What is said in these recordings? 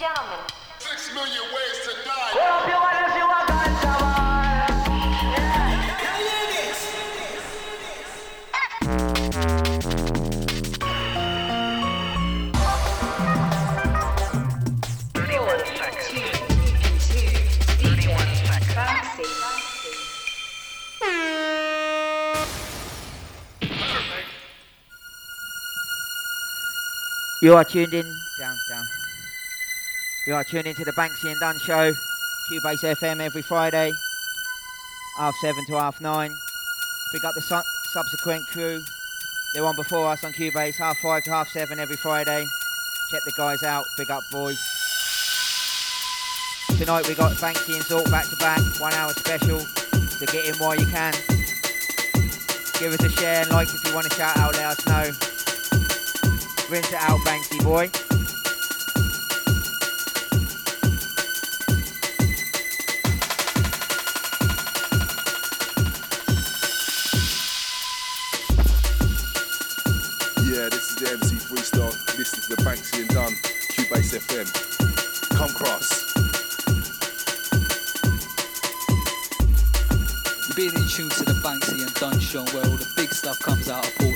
gentlemen. Six million ways to die. You are tuned in. You are tuned into the Banksy and Dunn show. Qbase FM every Friday, half seven to half nine. Pick up the su- subsequent crew. They're on before us on Qbase, half five to half seven every Friday. Check the guys out. Big up, boys. Tonight we got Banksy and Zork back to back, one hour special. So get in while you can. Give us a share and like if you want to shout out, let us know. Rinse it out, Banksy boy. Banksy and Dunn show where all the big stuff comes out of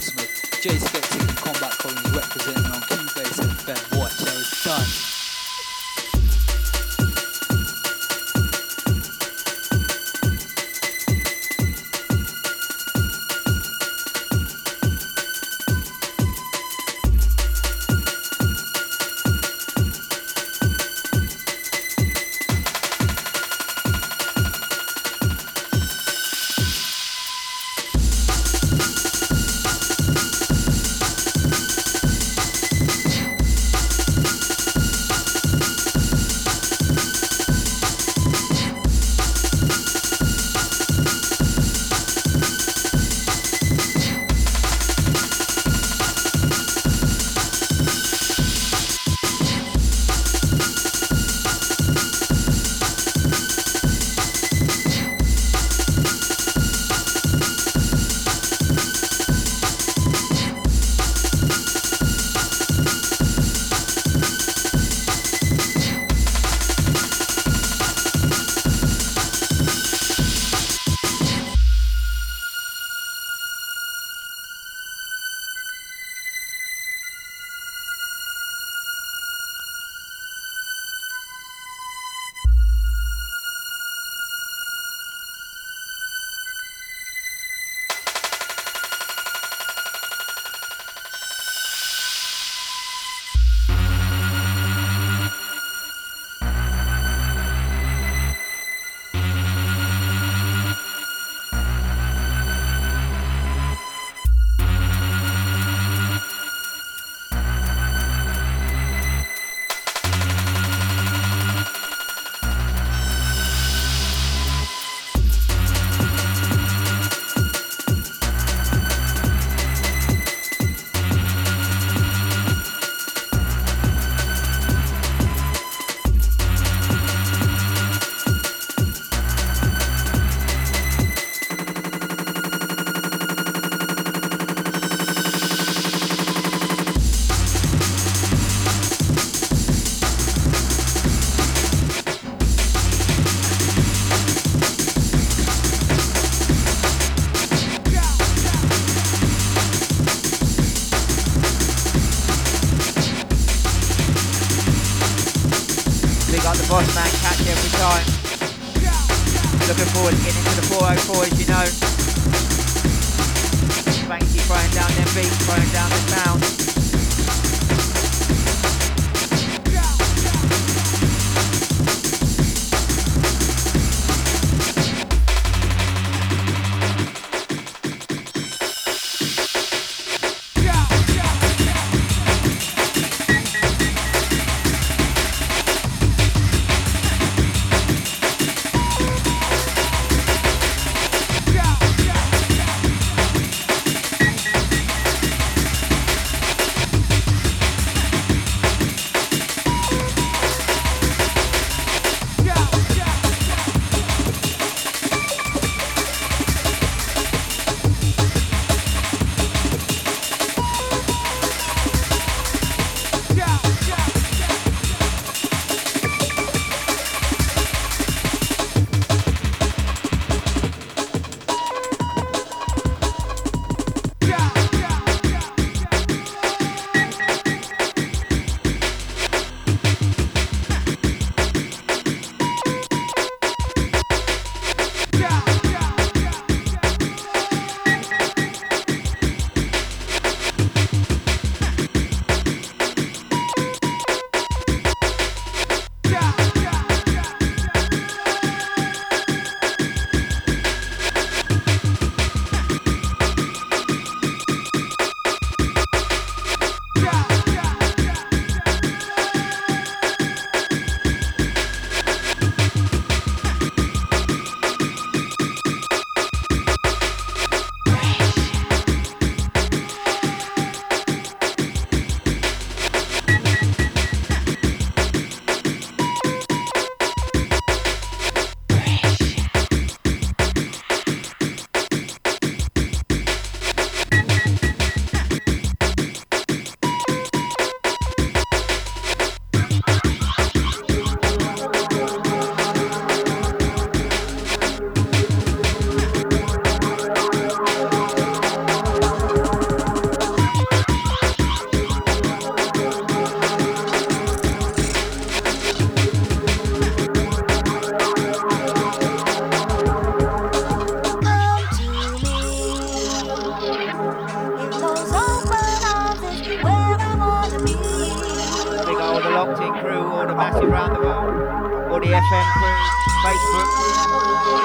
the massive round the world, all the FM crew, Facebook,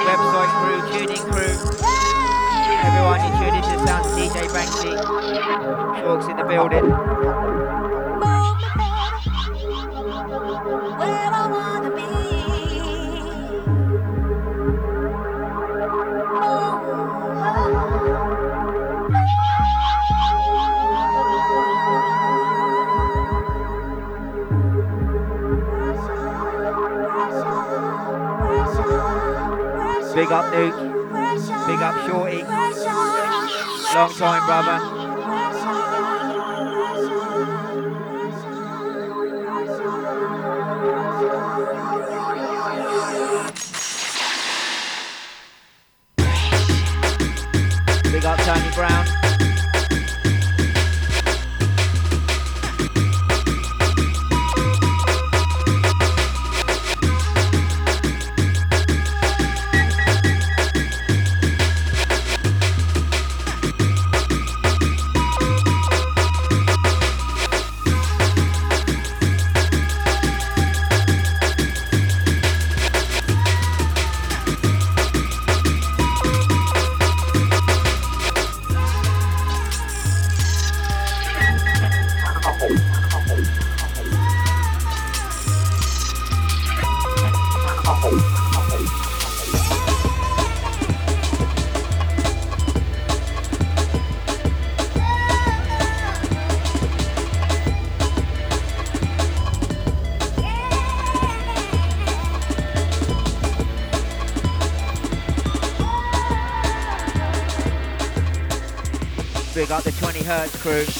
website crew, tuning crew, everyone you tuned into the sound of DJ Banksy, Zorks in the building. Big up Nuke. Big up Shorty. Long time, brother. Hertz crew.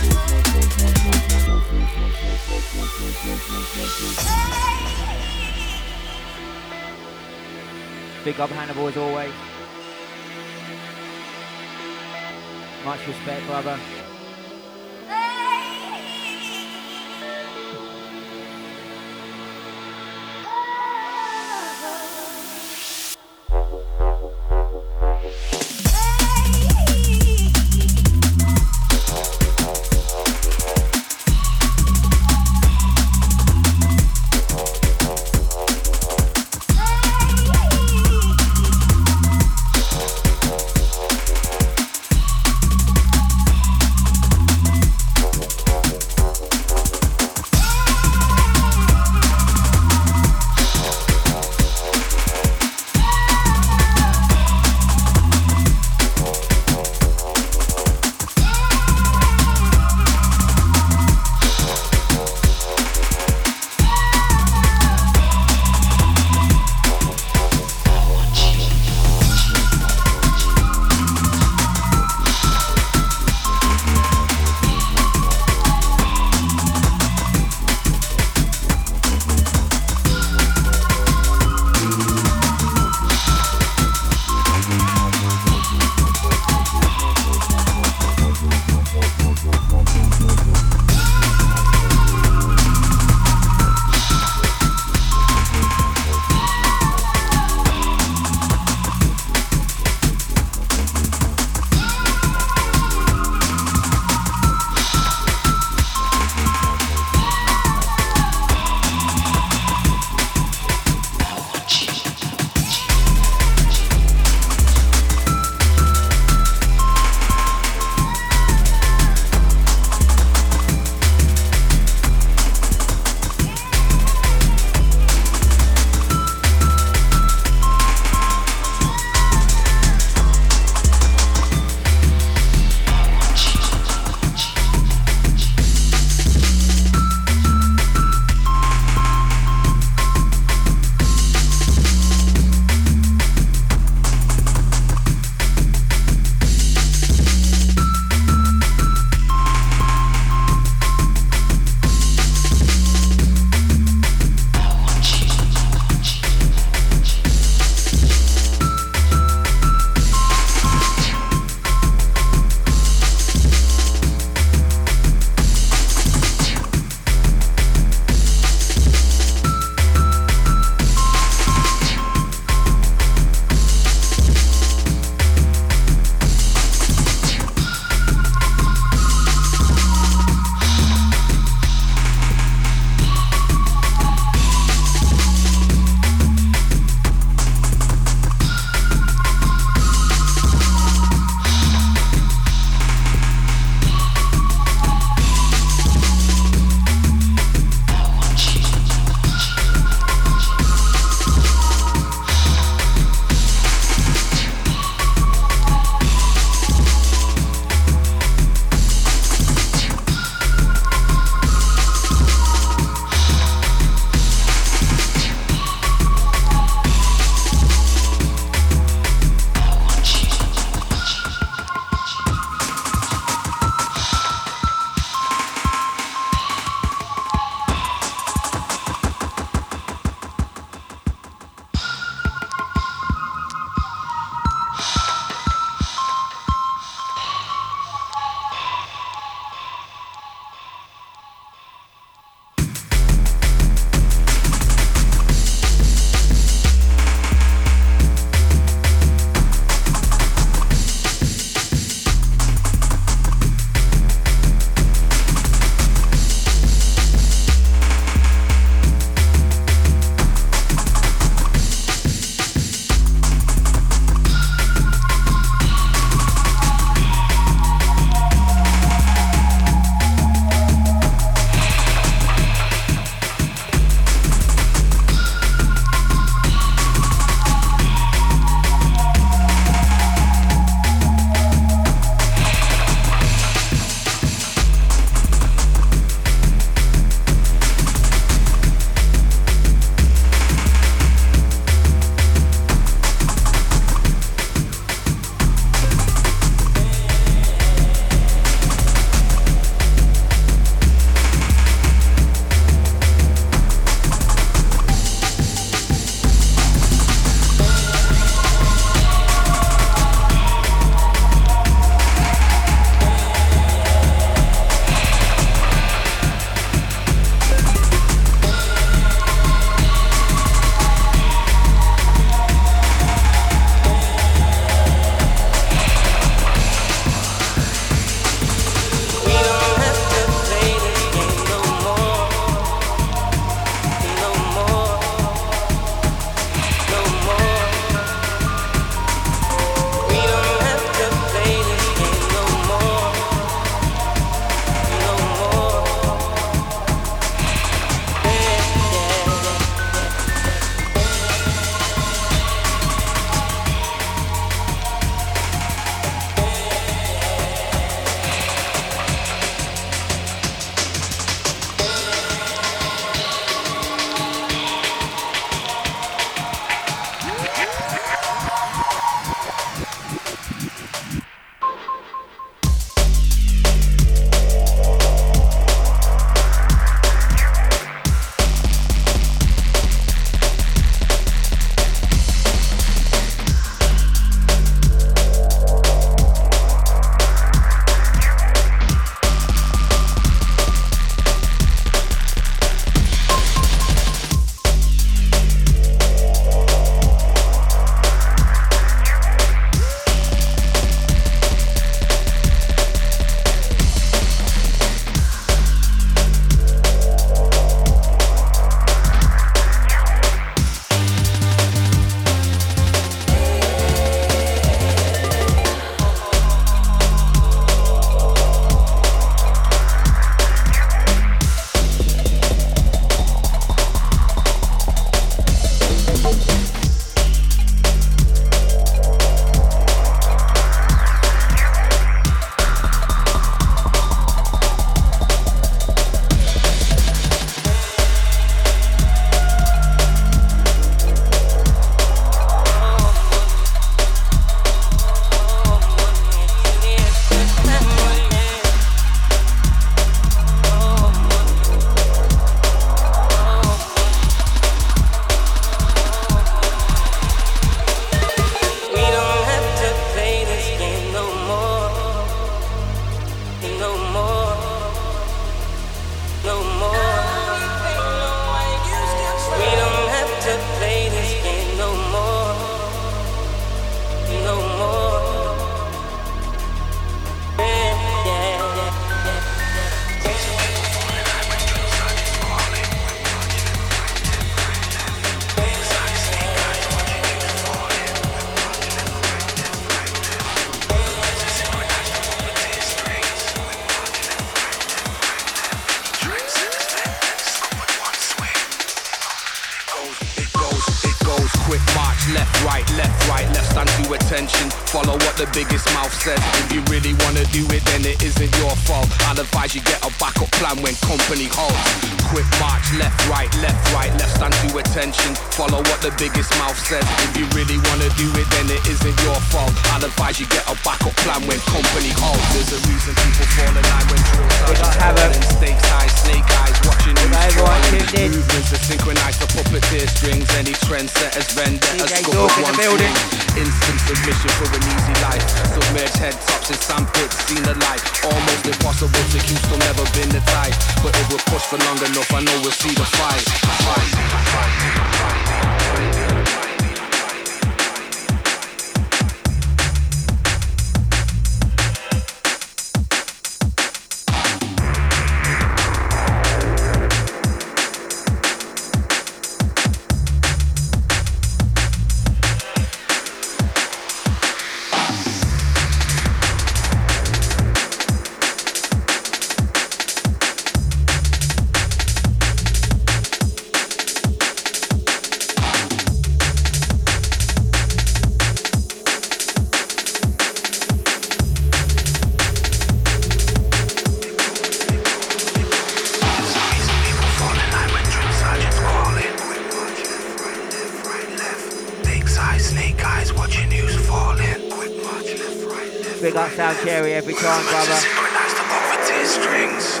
Big up Sound Cherry every time, brother. Synchronized to puppeteer strings.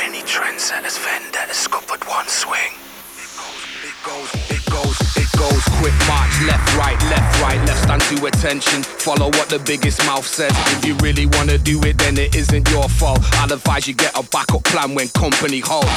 Any trendsetters, vendettas, one swing. It goes, it goes, it goes. Quick march, left, right, left, right, left. Stand to attention. Follow what the biggest mouth says. If you really wanna do it, then it isn't your fault. I'd advise you get a backup plan when company halts.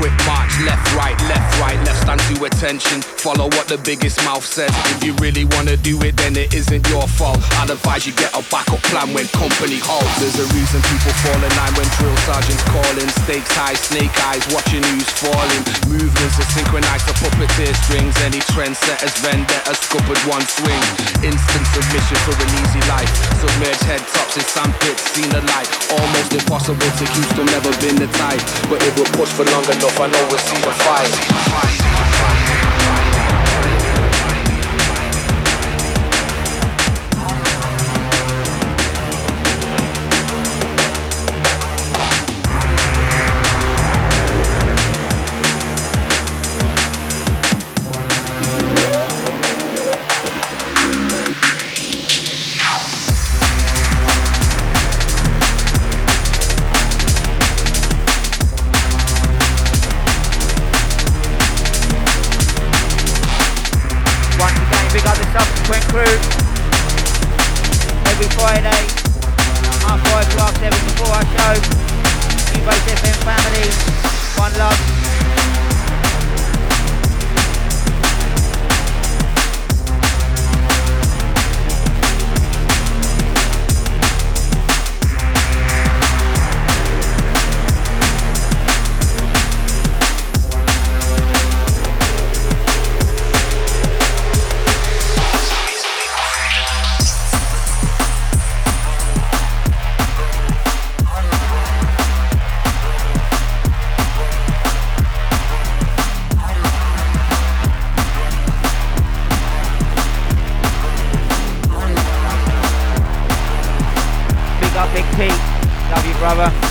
Quick march, left, right, left, right, left. Stand to attention. Follow what the biggest mouth says. If you really wanna do it, then it isn't your fault. I'd advise you get a backup plan when company halts. There's a reason people fall in line when drill sergeants calling. Stakes high, snake eyes, watching who's falling. Movements are synchronized to puppeteer strings. Any trendsetters, vendettas, scuppered one swing. Instant submission for an easy life. Submerged head tops in sandpits, seen the light. Almost impossible to keep, still never been the type. But if we push for long enough, I know we'll see the fight. brother.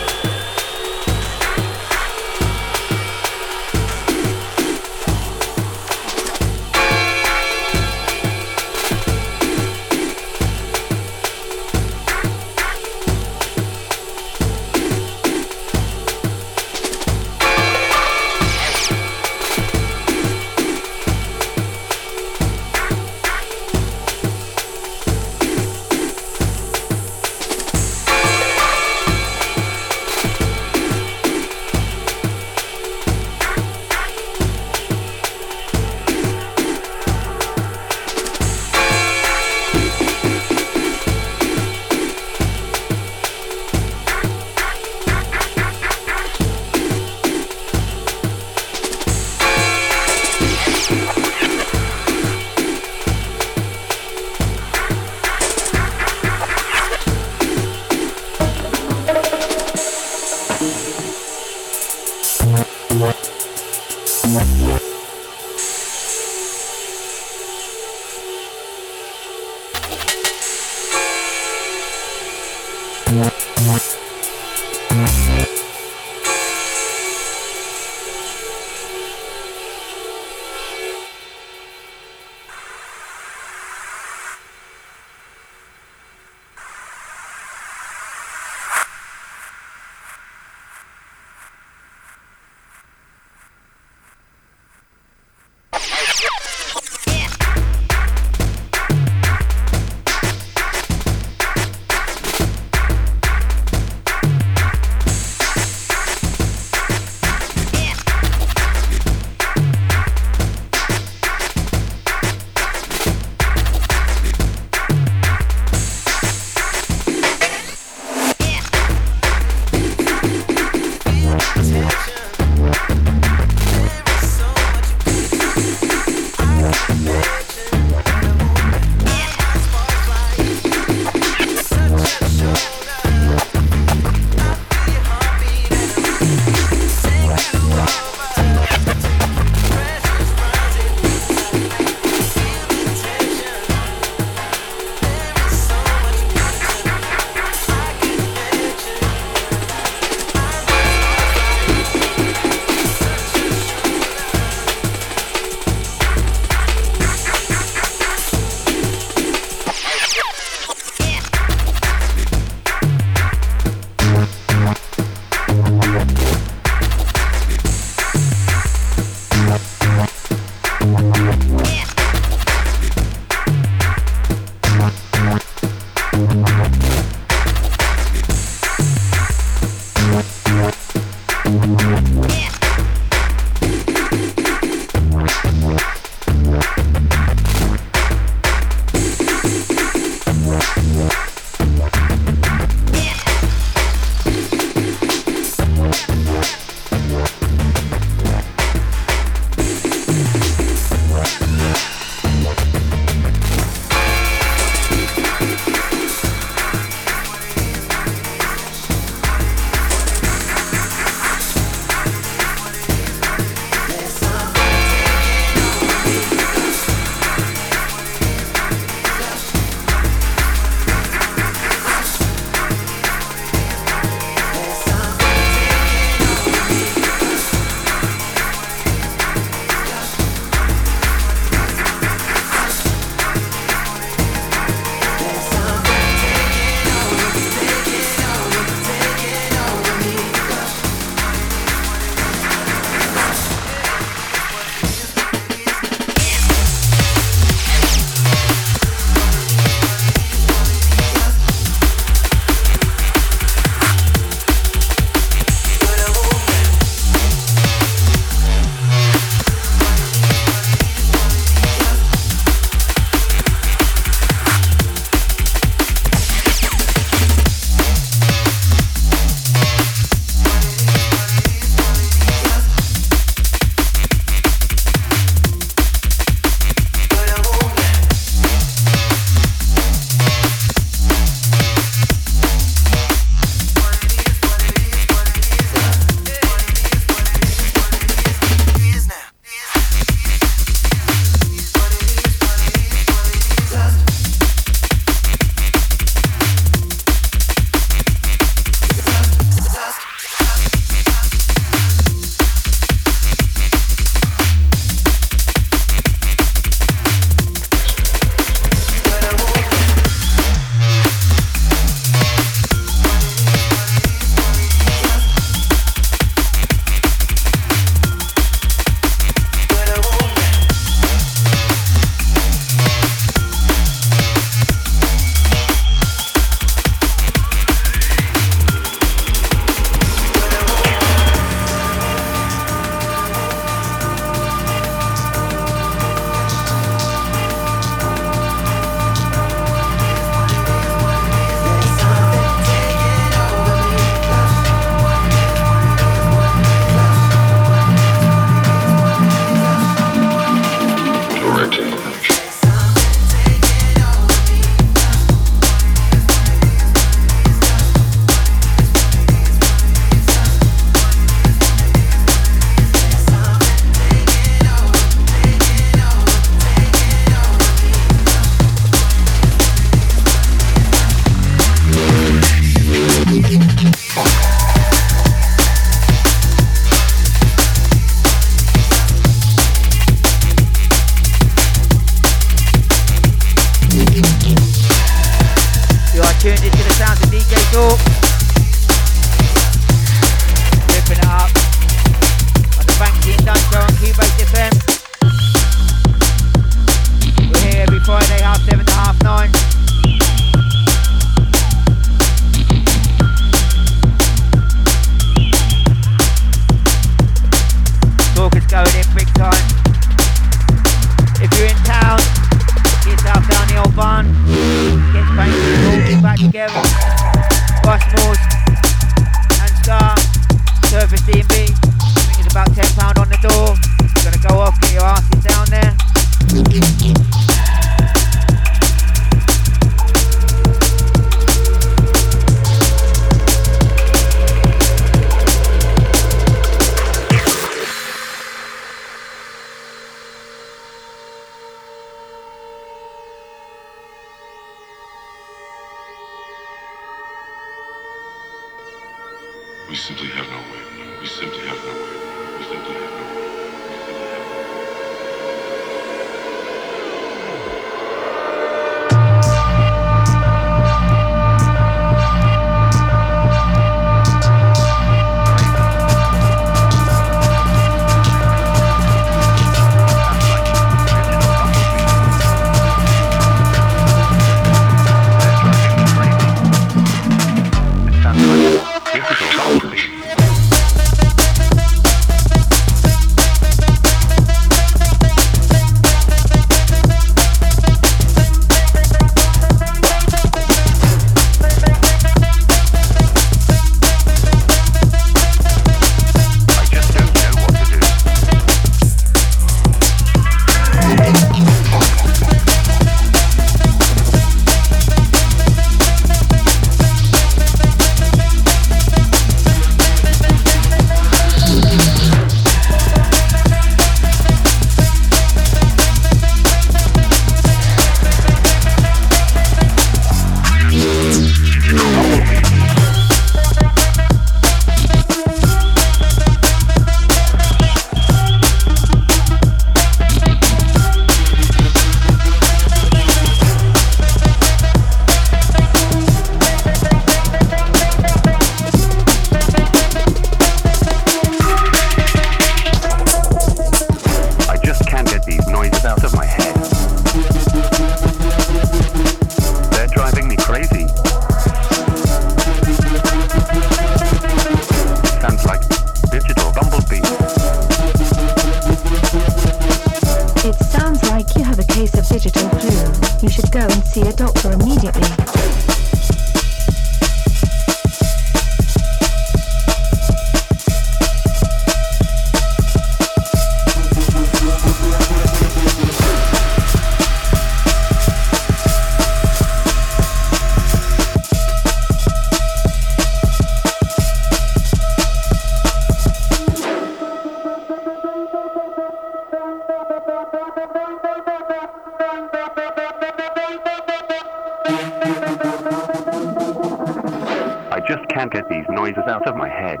can't get these noises out of my head.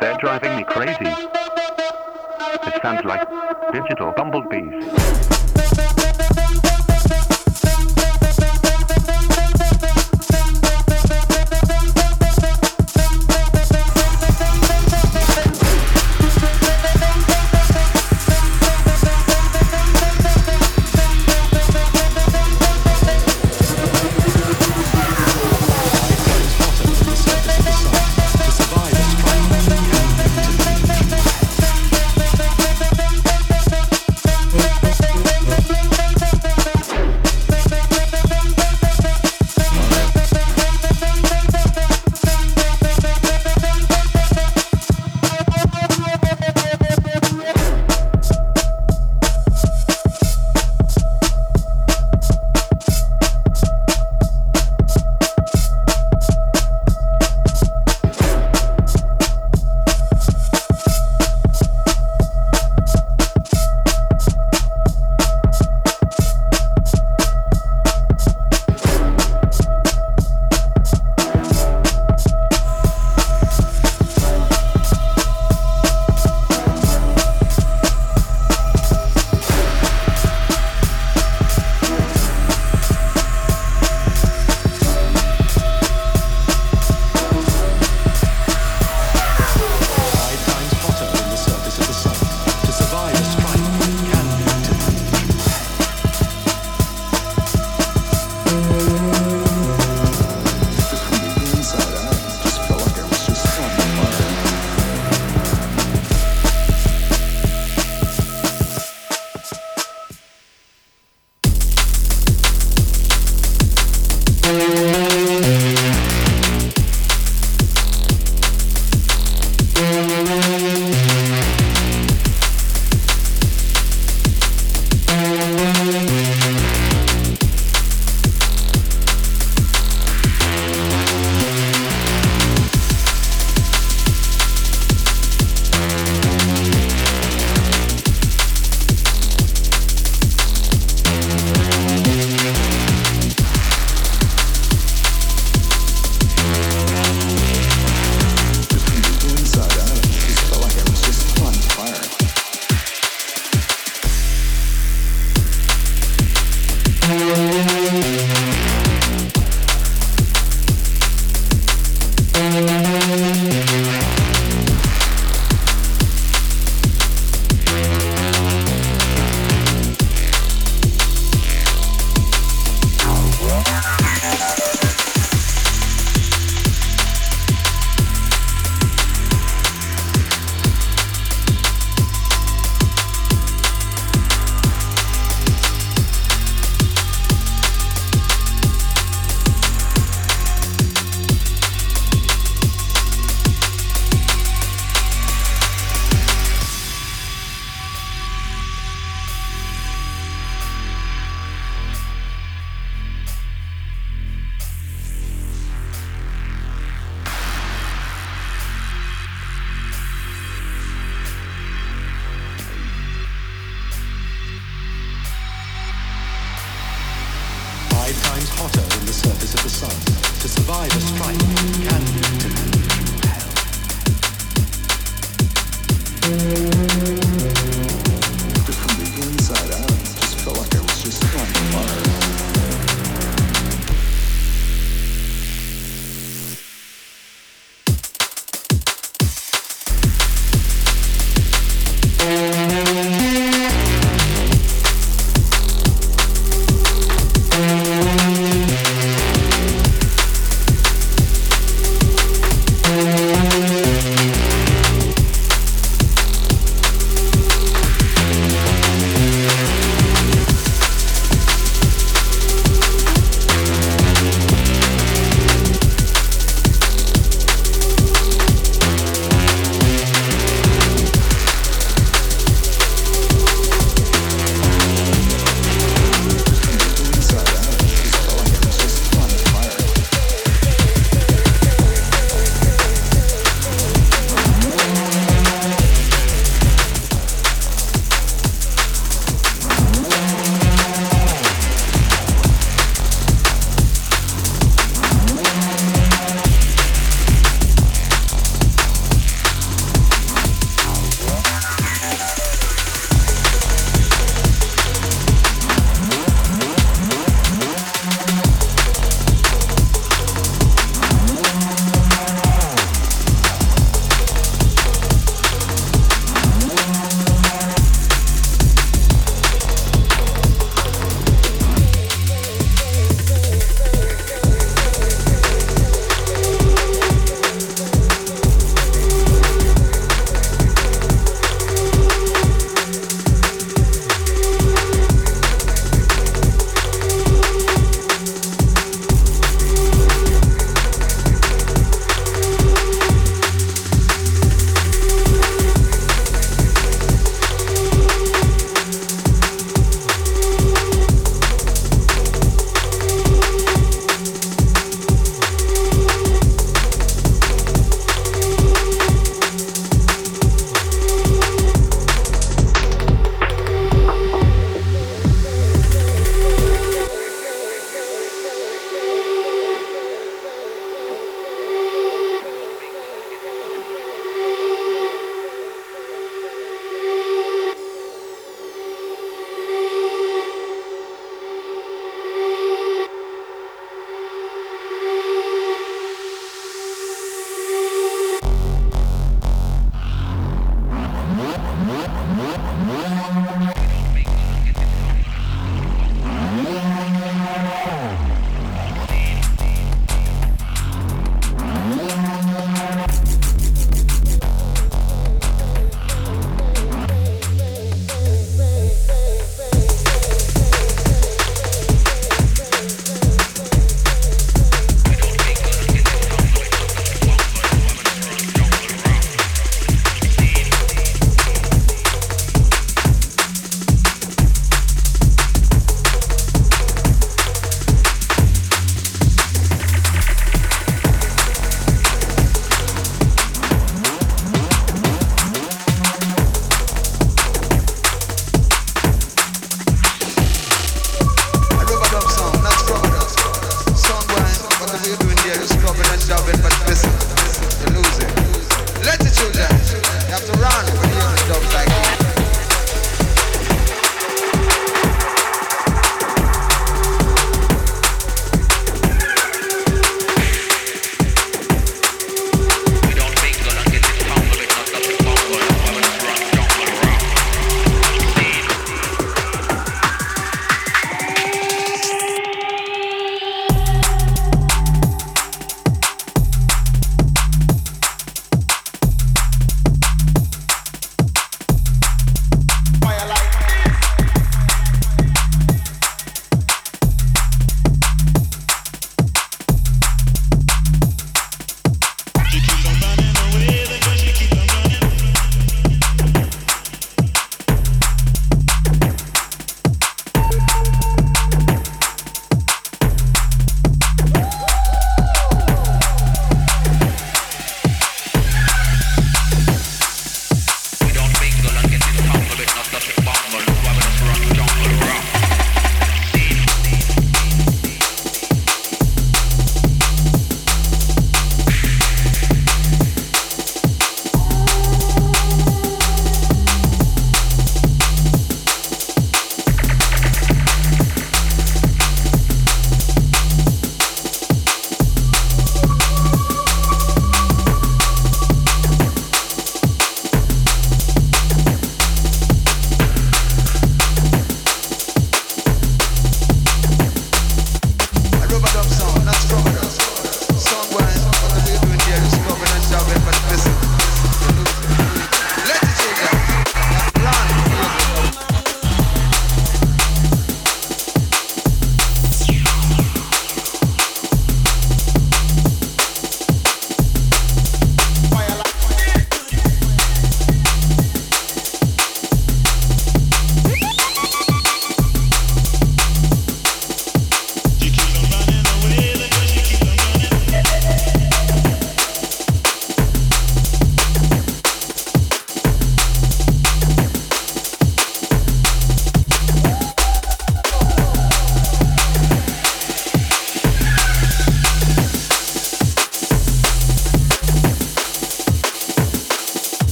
They're driving me crazy. It sounds like digital bumblebees.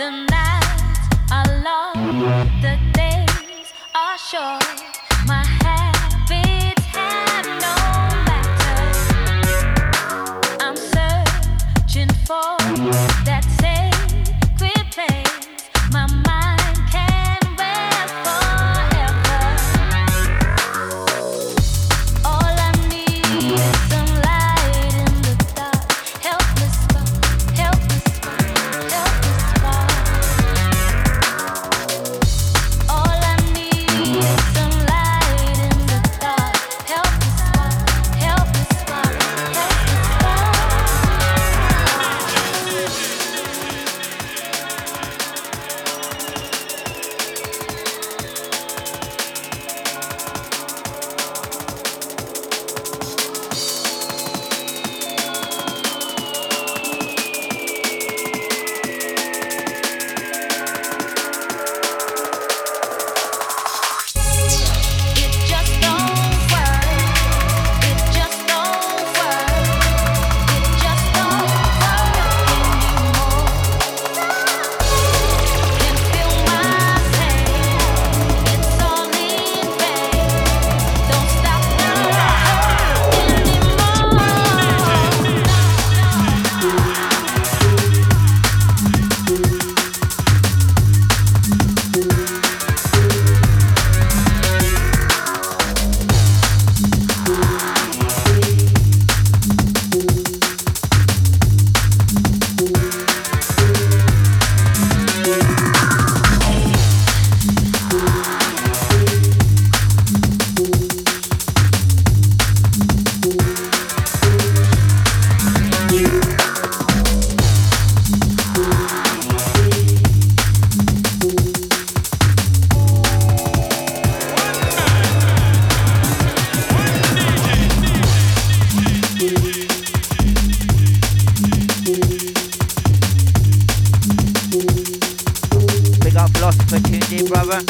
The nights are long, the days are short. opportunity, brother.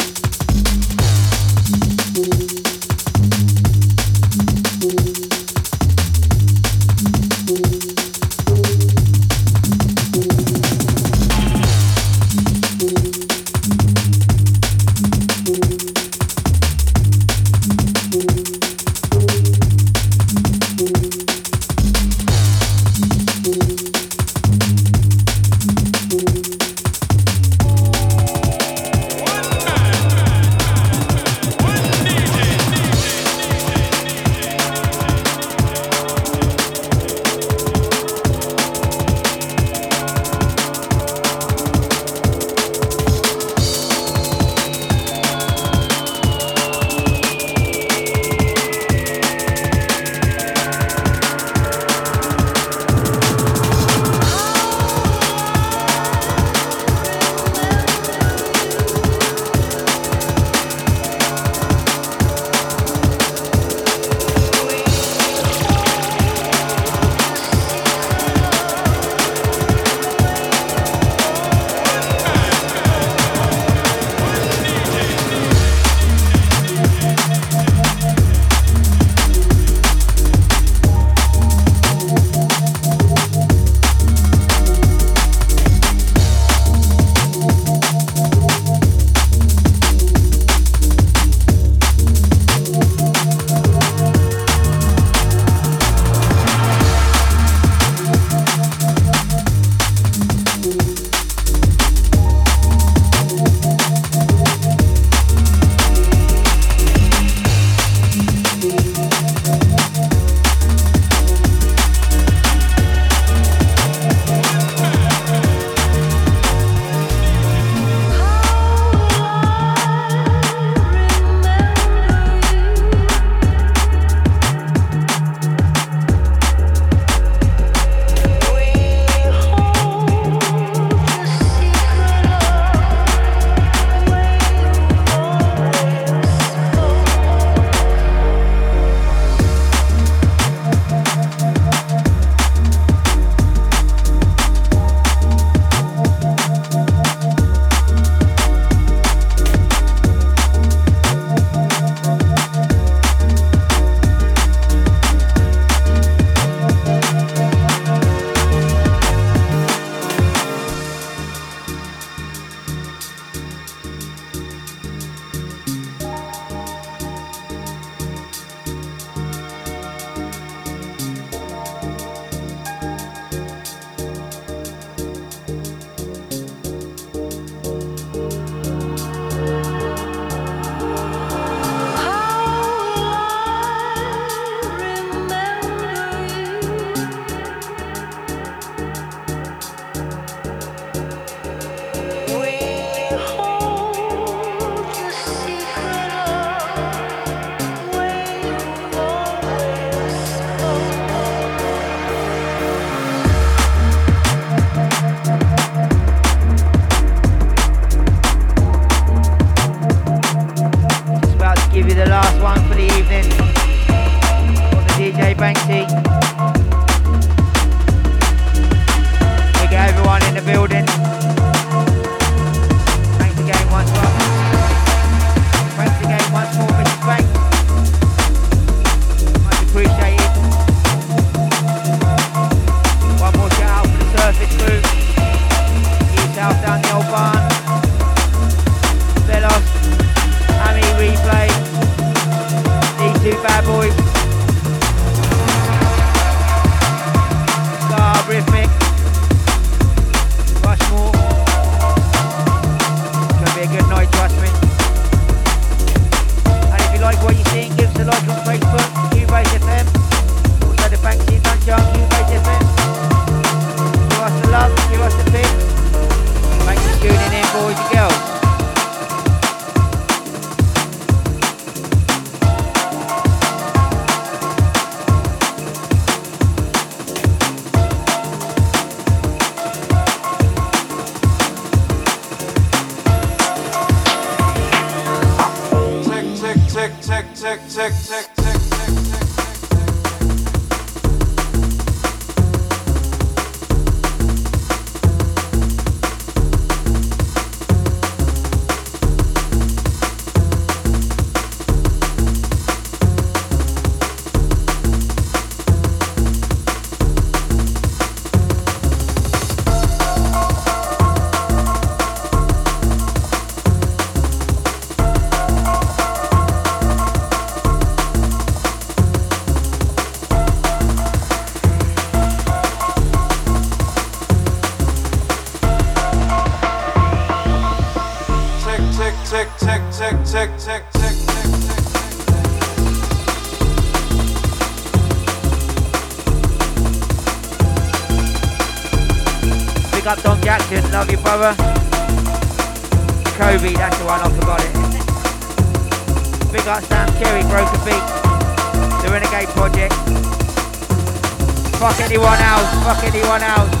Fuck anyone out.